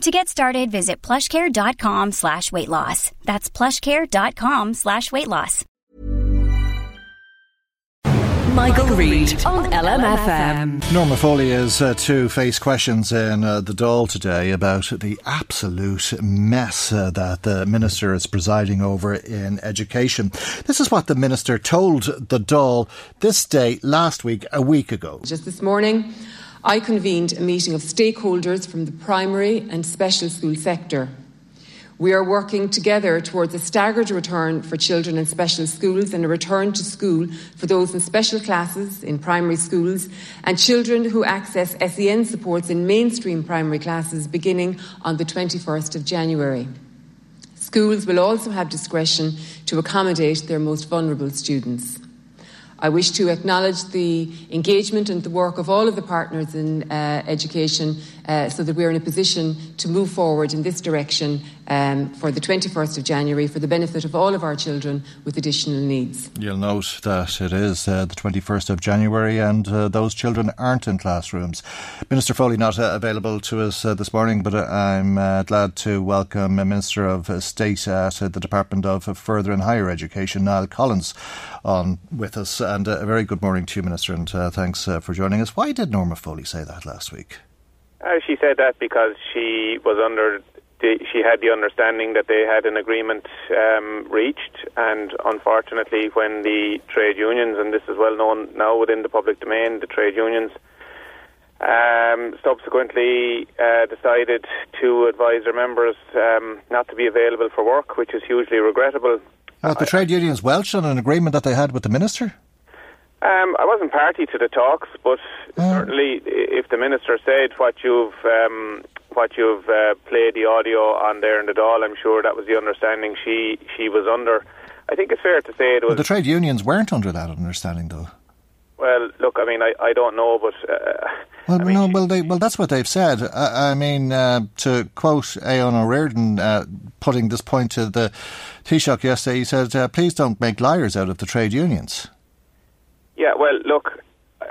To get started, visit plushcare.com slash weight loss. That's plushcare.com slash weight loss. Michael, Reade on LMFM. Norma Foley is uh, to face questions in uh, the Dáil today about the absolute mess uh, that the Minister is presiding over in education. This is what the Minister told the Dáil this day last week, a week ago. Just this morning, I convened a meeting of stakeholders from the primary and special school sector. We are working together towards a staggered return for children in special schools and a return to school for those in special classes in primary schools and children who access SEN supports in mainstream primary classes beginning on the 21st of January. Schools will also have discretion to accommodate their most vulnerable students. I wish to acknowledge the engagement and the work of all of the partners in uh, education uh, so that we're in a position to move forward in this direction um, for the 21st of January for the benefit of all of our children with additional needs. You'll note that it is uh, the 21st of January and uh, those children aren't in classrooms. Minister Foley not uh, available to us uh, this morning, but I'm glad to welcome a Minister of State at the Department of Further and Higher Education, Niall Collins, on with us. And a very good morning to you, Minister, and thanks for joining us. Why did Norma Foley say that last week? Uh, she said that because she was under the, she had the understanding that they had an agreement um, reached, and unfortunately, when the trade unions, and this is well known now within the public domain, the trade unions um, subsequently uh, decided to advise their members um, not to be available for work, which is hugely regrettable. The trade unions welched on an agreement that they had with the minister. Um, I wasn't party to the talks, but uh. certainly, if the minister said what you've um, what you've uh, played the audio on there in the Dáil, I'm sure that was the understanding she she was under. I think it's fair to say it was. But the trade unions weren't under that understanding, though. Well, look, I mean, I, I don't know, but uh, well, I mean, no, well, they, well, that's what they've said. I, I mean, uh, to quote Ó Ríordáin, uh, putting this point to the Taoiseach yesterday, he said, uh, "Please don't make liars out of the trade unions." Yeah, well, look,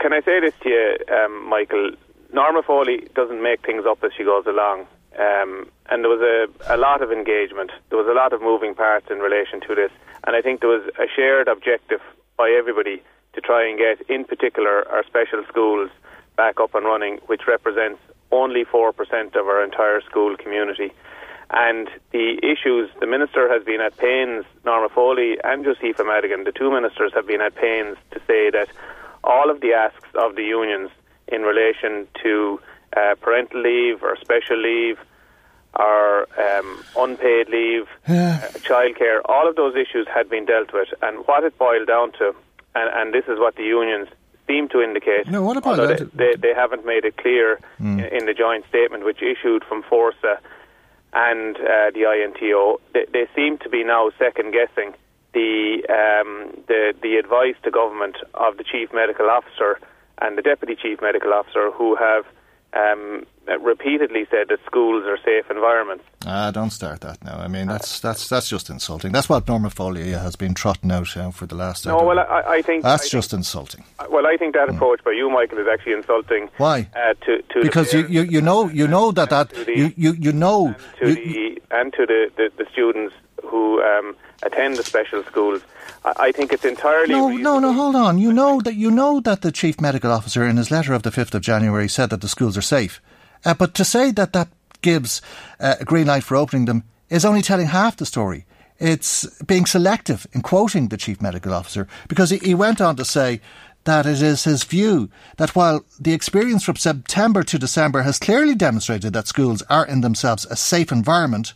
can I say this to you, um, Michael? Norma Foley doesn't make things up as she goes along. Um, and there was a, a lot of engagement. There was a lot of moving parts in relation to this. And I think there was a shared objective by everybody to try and get, in particular, our special schools back up and running, which represents only 4% of our entire school community. And the issues, the minister has been at pains, Norma Foley and Josepha Madigan, the two ministers have been at pains to say that all of the asks of the unions in relation to uh, parental leave or special leave or um, unpaid leave, uh, childcare, all of those issues had been dealt with. And what it boiled down to, and, and this is what the unions seem to indicate, no, what about although they, they, they, haven't made it clear mm. in, in, the joint statement which issued from Forsa and uh, the INTO, they, they, seem to be now second guessing the, um, the the advice to government of the chief medical officer and the deputy chief medical officer, who have um, repeatedly said that schools are safe environments. Ah, don't start that now. I mean, that's that's that's just insulting. That's what Norma Foley has been trotting out uh, for the last. No, well, I, I think that's I just think, insulting. Well, I think that mm. approach by you, Michael, is actually insulting. Why? Uh, to, to because you, you, you know you know that that the, you, you you know and to you, the and to the, the, the students who um, attend the special schools. I think it's entirely no, no, no. Hold on. You know that you know that the chief medical officer, in his letter of the fifth of January, said that the schools are safe. Uh, but to say that that gives uh, a green light for opening them is only telling half the story. it's being selective in quoting the chief medical officer because he, he went on to say that it is his view that while the experience from September to December has clearly demonstrated that schools are in themselves a safe environment,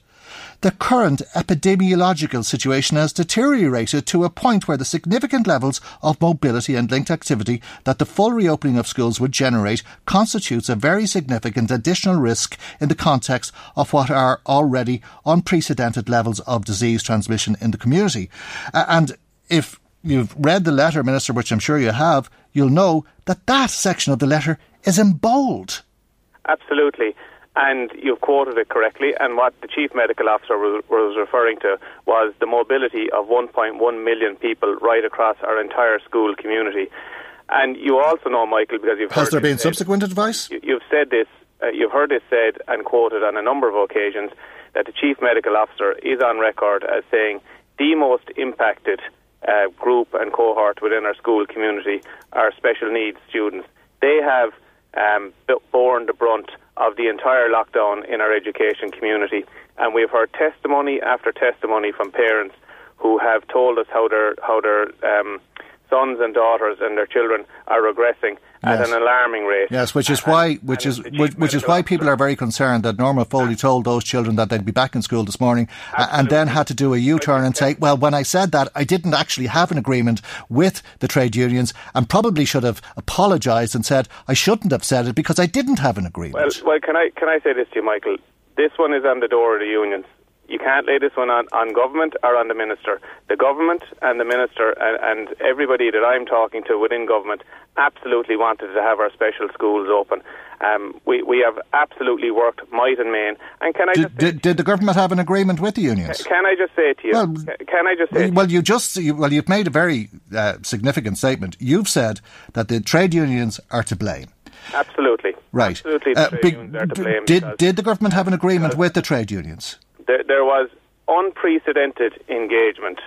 the current epidemiological situation has deteriorated to a point where the significant levels of mobility and linked activity that the full reopening of schools would generate constitutes a very significant additional risk in the context of what are already unprecedented levels of disease transmission in the community. and if you've read the letter, Minister, which I'm sure you have, you'll know that that section of the letter is in bold. Absolutely. And you've quoted it correctly. And what the chief medical officer was referring to was the mobility of 1.1 million people right across our entire school community. And you also know, Michael, because you've has there been said, subsequent advice? You've said this. Uh, you've heard this said and quoted on a number of occasions that the chief medical officer is on record as saying the most impacted uh, group and cohort within our school community are special needs students. They have um, borne the brunt of the entire lockdown in our education community. And we've heard testimony after testimony from parents who have told us how their how their um, sons and daughters and their children are regressing yes. at an alarming rate. Yes, which is why which is which, which is why people are very concerned that Norma Foley told those children that they'd be back in school this morning Absolutely. and then had to do a U-turn and say, well, when I said that, I didn't actually have an agreement with the trade unions and probably should have apologised and said I shouldn't have said it because I didn't have an agreement. Well, well, can I can I say this to you, Michael? This one is on the door of the unions. You can't lay this one on, on government or on the minister. The government and the minister and, and everybody that I'm talking to within government absolutely wanted to have our special schools open. Um, we, we have absolutely worked might and main. And can I did, did, did, the government have an agreement with the unions? Can I just say to you? Well, can I just say? Well, you just you, well, you've made a very uh, significant statement. You've said that the trade unions are to blame. Absolutely. Right. Absolutely. Uh, be, did did the government have an agreement with the trade unions? There, there was unprecedented engagement.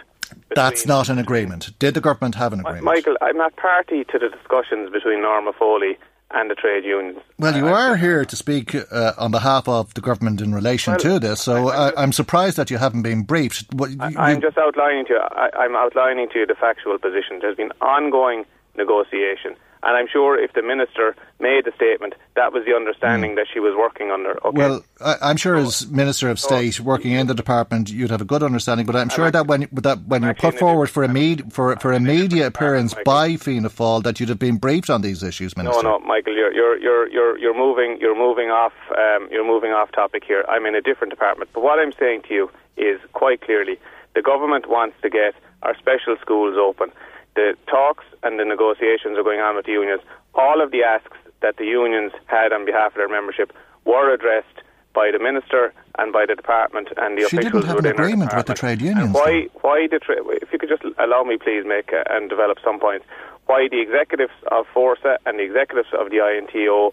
That's not an agreement. Did the government have an agreement? Michael, I'm not party to the discussions between Norma Foley and the trade unions. Well, you are here to speak uh, on behalf of the government in relation well, to this, so I, am surprised that you haven't been briefed. I, am just outlining to you. I, am outlining to you the factual position. There's been ongoing negotiation. And I'm sure if the minister made the statement, that was the understanding mm. that she was working under. Okay? Well, I, am sure as Minister of State working in the department, you'd have a good understanding. But I'm sure that when that when you're put forward for a med, for for a media appearance by Fianna Fáil, that you'd have been briefed on these issues, Minister. No, no, Michael, you're you're you're you're, you're moving you're moving off um, you're moving off topic here. I'm in a different department. But what I'm saying to you is quite clearly, the government wants to get our special schools open the talks and the negotiations are going on with the unions, all of the asks that the unions had on behalf of their membership were addressed by the minister and by the department and the she officials didn't have an agreement with the trade unions. And why? Why the tra- if you could just allow me, please, make uh, and develop some points. Why the executives of Forsa and the executives of the INTO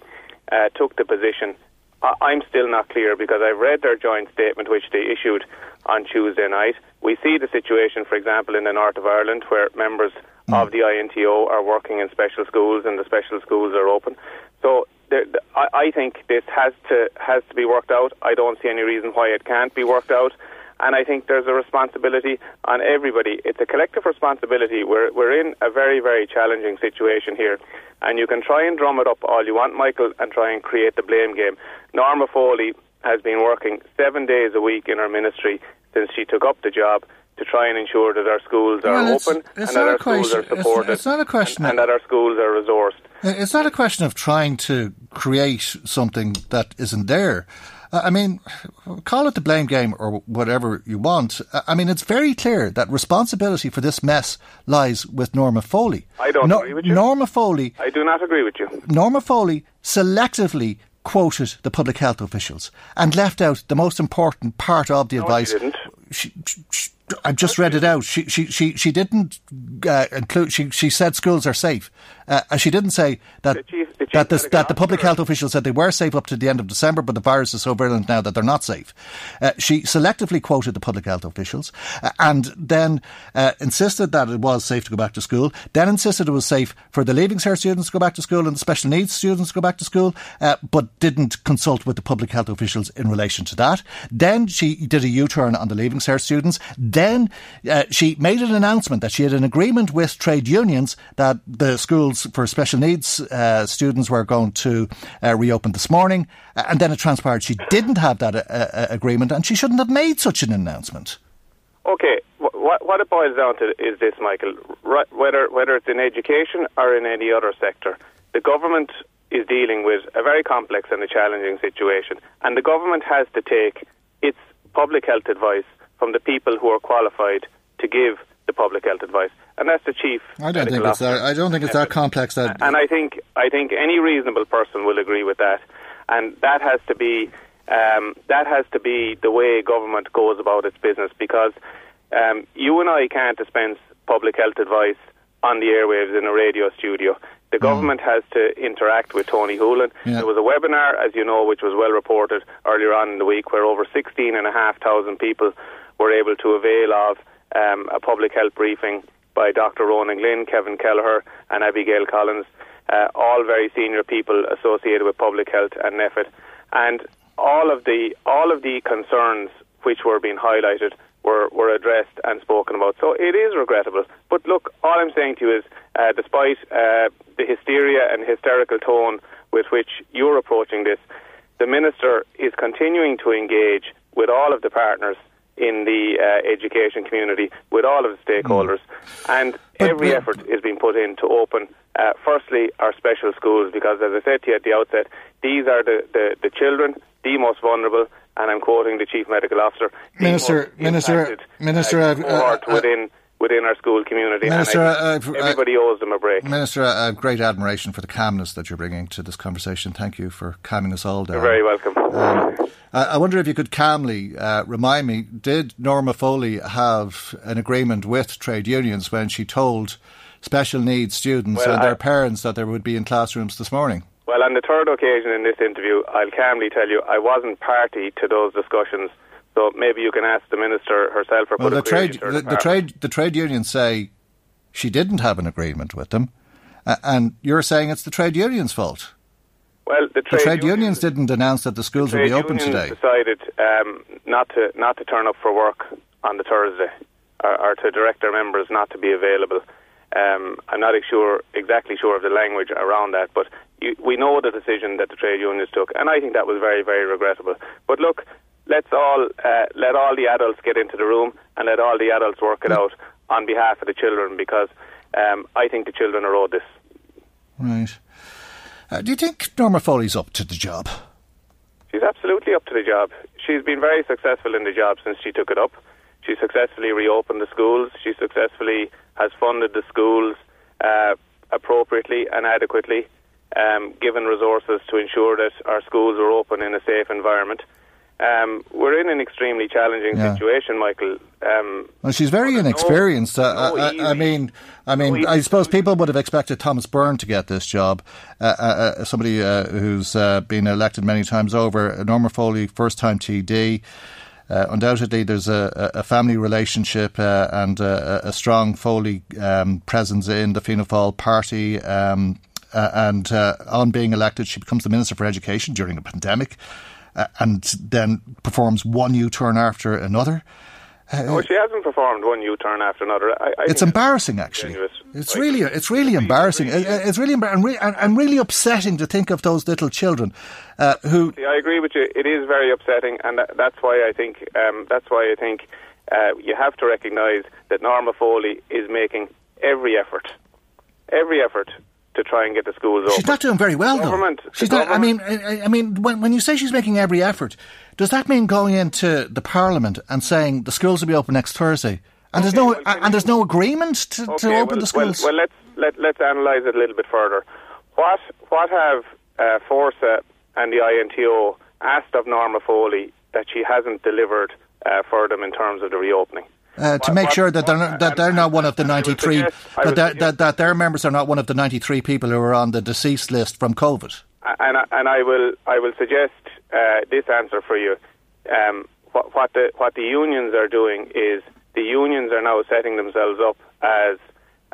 uh, took the position? I- I'm still not clear because I've read their joint statement, which they issued on Tuesday night. We see the situation, for example, in the north of Ireland, where members mm. of the INTO are working in special schools and the special schools are open. So there, I, I think this has to has to be worked out. I don't see any reason why it can't be worked out. And I think there's a responsibility on everybody. It's a collective responsibility. We're, we're in a very, very challenging situation here. And you can try and drum it up all you want, Michael, and try and create the blame game. Norma Foley has been working seven days a week in her ministry since she took up the job to try and ensure that our schools are well, it's, open it's and that our question, schools are supported. It's, it's not a question and, and, that our schools are resourced. Uh, it's not a question of trying to create something that isn't there. Uh, I mean, call it the blame game or whatever you want. Uh, I mean, it's very clear that responsibility for this mess lies with Norma Foley. I don't no, agree with you. Norma Foley. I do not agree with you. Norma Foley selectively quoted the public health officials and left out the most important part of the no, advice. She, she, I've just read it out. She she she she didn't uh, include. She she said schools are safe. Uh, and she didn't say that chief that, this, that the public health officials said they were safe up to the end of December, but the virus is so virulent now that they're not safe. Uh, she selectively quoted the public health officials uh, and then uh, insisted that it was safe to go back to school, then insisted it was safe for the Leaving Cert students to go back to school and the special needs students to go back to school, uh, but didn't consult with the public health officials in relation to that. Then she did a U turn on the Leaving Cert students. Then uh, she made an announcement that she had an agreement with trade unions that the schools for special needs uh, students were going to uh, reopen this morning. And then it transpired she didn't have that agreement and she shouldn't have made such an announcement. Okay, what, what it boils down to is this, Michael. Right, whether whether it's in education or in any other sector, the government is dealing with a very complex and a challenging situation, and the government has to take its public health advice from the people who are qualified to give the public health advice, and that's the chief. I don't think it's that. I don't think it's that complex. That and I think I think any reasonable person will agree with that, and that has to be um, that has to be the way government goes about its business because um, you and I can't dispense public health advice on the airwaves in a radio studio. The mm. government has to interact with Tony Holohan. Yeah. There was a webinar, as you know, which was well reported earlier on in the week, where over 16,500 people were able to avail of um, a public health briefing by Dr. Ronan Glynn, Kevin Kelleher, and Abigail Collins, uh, all very senior people associated with public health and NPHET. And all of the all of the concerns which were being highlighted were, were addressed and spoken about. So it is regrettable. But look, all I'm saying to you is, uh, despite uh, the hysteria and hysterical tone with which you're approaching this, the minister is continuing to engage with all of the partners in the uh, education community, with all of the stakeholders, mm. and but, every but, effort is being put in to open, uh, firstly, our special schools, because as I said to you at the outset, these are the, the, the children, the most vulnerable, and I'm quoting the chief medical officer. Minister, Minister, Minister, uh, uh, uh, within within our school community. Minister, uh, everybody owes them a break. Minister, I have great admiration for the calmness that you're bringing to this conversation. Thank you for calming us all down. You're very welcome. Um, I wonder if you could calmly uh, remind me: Did Norma Foley have an agreement with trade unions when she told special needs students well, and their parents that they would be in classrooms this morning? Well, on the third occasion in this interview, I'll calmly tell you I wasn't party to those discussions. So maybe you can ask the minister herself or well, put the trade the, the, trade the trade unions say she didn't have an agreement with them, uh, and you're saying it's the trade unions' fault. Well, the trade, the trade unions, unions, didn't announce that the schools the would be open today. Decided um, not to not to turn up for work on the Thursday, or, or to direct their members not to be available. Um, I'm not sure exactly sure of the language around that, but you, we know the decision that the trade unions took, and I think that was very, very regrettable. But look, let's all uh, let all the adults get into the room and let all the adults work it out on behalf of the children, because um, I think the children are owed this. Right. Uh, do you think Norma Foley's up to the job? She's absolutely up to the job. She's been very successful in the job since she took it up. She successfully reopened the schools. She successfully has funded the schools uh, appropriately and adequately, um, given resources to ensure that our schools are open in a safe environment. Um, we're in an extremely challenging yeah. situation, Michael. Um, well, she's very inexperienced. No, uh, no I, I, mean, I mean, no I suppose people would have expected Thomas Byrne to get this job. Uh, uh, uh somebody uh, who's uh, been elected many times over. Norma Foley, first time TD. Uh, undoubtedly, there's a, a family relationship uh, and a, a, strong Foley um, presence in the Fianna Fáil party. Um, uh, and uh, on being elected, she becomes the Minister for Education during a pandemic uh, and then performs one U turn after another. Uh, well, she hasn't performed one U-turn after another. I, I it's embarrassing, actually. Genuous. It's really, it's really embarrassing. It's really embarrassing and, and, and, really upsetting to think of those little children uh, who. See, I agree with you. It is very upsetting, and that, that's why I think um, that's why I think uh, you have to recognise that Norma Foley is making every effort, every effort to try and get the schools open. She's not doing very well, government, though. She's not. I mean, I, I mean, when, when you say she's making every effort, does that mean going into the Parliament and saying the schools will be open next Thursday? And okay, there's no well, and there's no agreement to, okay, to open well, the schools. Well, well, let's let, let's analyse it a little bit further. What what have uh, Forsa and the INTO asked of Norma Foley that she hasn't delivered uh, for them in terms of the reopening? Uh, to make sure that they're not, that they're not one of the 93 that, that, that their members are not one of the 93 people who are on the deceased list from COVID. And and I will I will suggest uh, this answer for you. Um, what, what the what the unions are doing is the unions are now setting themselves up as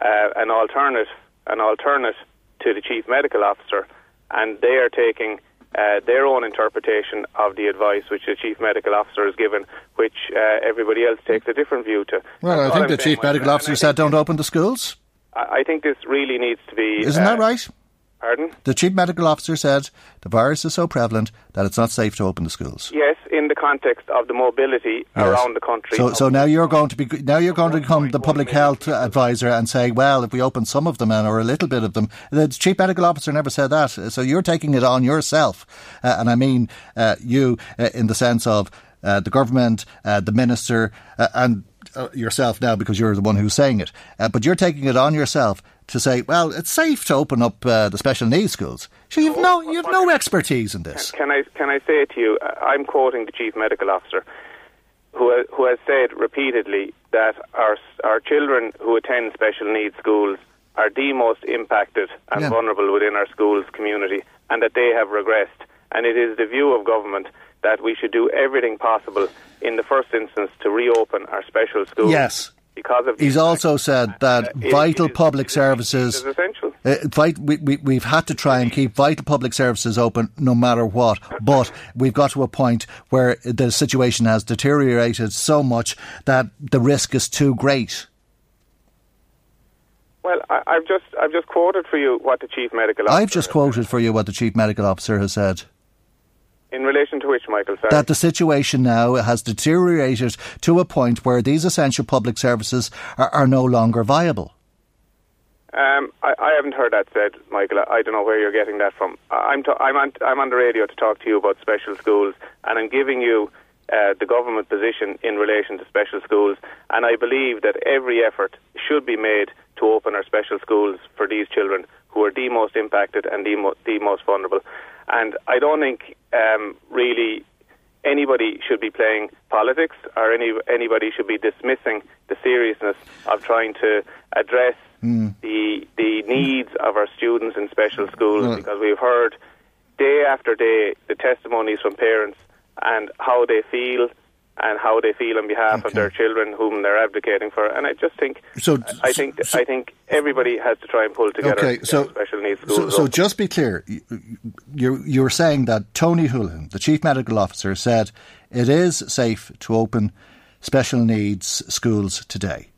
uh, an alternate an alternate to the chief medical officer, and they are taking uh, their own interpretation of the advice which the chief medical officer has given, which uh, everybody else takes a different view to. Well, That's I think the chief medical officer said don't open the schools. I think this really needs to be. Isn't that uh, right? Pardon? The chief medical officer said the virus is so prevalent that it's not safe to open the schools. Yes, in the context of the mobility yes. around the country. So, so now you're going to be now you're going to become the public health advisor and say, well, if we open some of them and or a little bit of them, the chief medical officer never said that. So you're taking it on yourself, uh, and I mean uh, you uh, in the sense of uh, the government, uh, the minister, uh, and yourself now because you're the one who's saying it. but you're taking it on yourself to say, well, it's safe to open up uh, the special needs schools. So you've no, you've no expertise in this. Can I can I say to you? I'm quoting the chief medical officer, who who has said repeatedly that our our children who attend special needs schools are the most impacted and yeah. vulnerable within our schools community, and that they have regressed. And it is the view of government that we should do everything possible in the first instance to reopen our special schools. Yes because of. He's also said that uh, vital it, public it, services. essential. Uh, we, we, we've had to try and keep vital public services open no matter what, but we've got to a point where the situation has deteriorated so much that the risk is too great. Well, I, have just I've just quoted for you what the chief medical. officer I've just quoted for you what the chief medical officer has said. In relation to which, Michael? Sorry. That the situation now has deteriorated to a point where these essential public services are, are no longer viable. Um, I, I, haven't heard that said, Michael. I, I don't know where you're getting that from. I'm, I'm, on, I'm on the radio to talk to you about special schools, and I'm giving you uh, the government position in relation to special schools. And I believe that every effort should be made to open our special schools for these children who are the most impacted and the, mo- the most vulnerable. And I don't think um, really anybody should be playing politics or any anybody should be dismissing the seriousness of trying to address mm. the the needs of our students in special schools because we've heard day after day the testimonies from parents and how they feel and how they feel on behalf okay. of their children whom they're advocating for. And I just think, so, I think, so, I think everybody has to try and pull together. Okay, so special needs schools. So, so just be clear, you you're saying that Tony Holohan, the chief medical officer, said it is safe to open special needs schools today.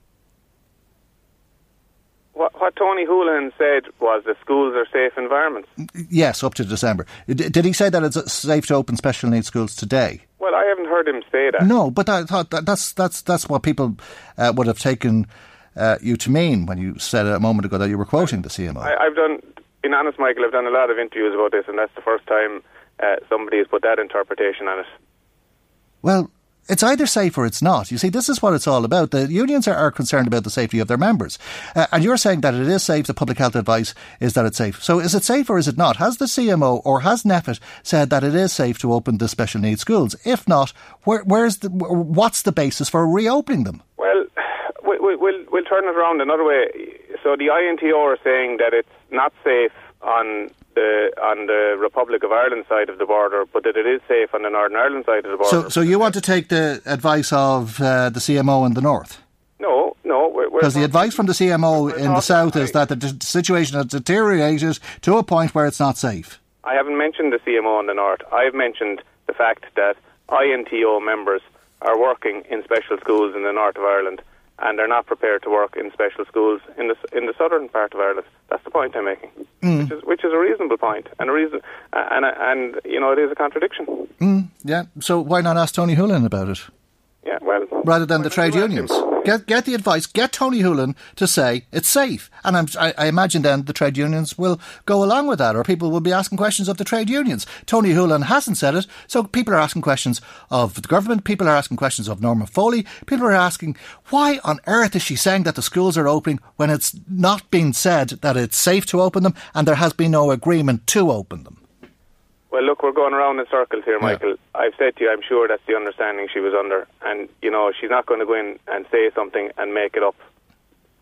What, what Tony Holohan said was the schools are safe environments. Yes, up to December. Did he say that it's safe to open special needs schools today? Well, I haven't heard him say that. No, but I thought that that's that's that's what people uh, would have taken uh, you to mean when you said a moment ago that you were quoting the CMO. I, have done, in honest, Michael, I've done a lot of interviews about this, and that's the first time uh, somebody has put that interpretation on it. Well, it's either safe or it's not. You see, this is what it's all about. The unions are, are concerned about the safety of their members. Uh, and you're saying that it is safe. The public health advice is that it's safe. So is it safe or is it not? Has the CMO or has NPHET said that it is safe to open the special needs schools? If not, where, where's the, what's the basis for reopening them? Well, we, we, we'll, we'll turn it around another way. So the INTO are saying that it's not safe on the on the Republic of Ireland side of the border, but that it is safe on the Northern Ireland side of the border. So, so you want to take the advice of uh, the CMO in the north? No, no. Because the advice from the CMO in the south is that the situation has deteriorated to a point where it's not safe. I haven't mentioned the CMO in the north. I've mentioned the fact that INTO members are working in special schools in the north of Ireland and they're not prepared to work in special schools in the in the southern part of Ireland. That's the point I'm making, mm. which is which is a reasonable point and a reason, uh, and and you know it is a contradiction. Mm, yeah. So why not ask Tony Holohan about it? Yeah. Well, rather than the trade unions. Get get the advice. Get Tony Holohan to say it's safe, and I'm, I, I, imagine then the trade unions will go along with that, or people will be asking questions of the trade unions. Tony Holohan hasn't said it, so people are asking questions of the government. People are asking questions of Norma Foley. People are asking why on earth is she saying that the schools are opening when it's not been said that it's safe to open them, and there has been no agreement to open them. Well, look, we're going around in circles here, Michael. Yeah. I've said to you, I'm sure that's the understanding she was under, and you know she's not going to go in and say something and make it up,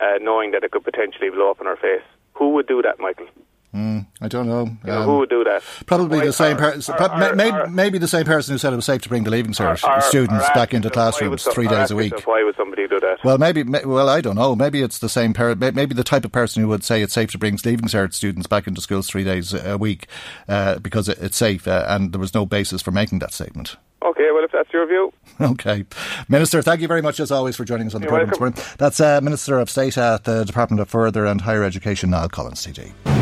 uh, knowing that it could potentially blow up in her face. Who would do that, Michael? Mm, I don't know. Um, know. Who would do that? Probably the same person. Maybe, maybe, the same person who said it was safe to bring the leaving cert students back into classrooms three days a week. Why would somebody do that? Well, maybe. Well, I don't know. Maybe it's the same. Per- maybe the type of person who would say it's safe to bring leaving cert students back into schools three days a week uh, because it's safe, uh, and there was no basis for making that statement. Okay, well, if that's your view. Okay. Minister, thank you very much, as always, for joining us on the You're programme this morning. That's uh, Minister of State at the Department of Further and Higher Education, Niall Collins, TD.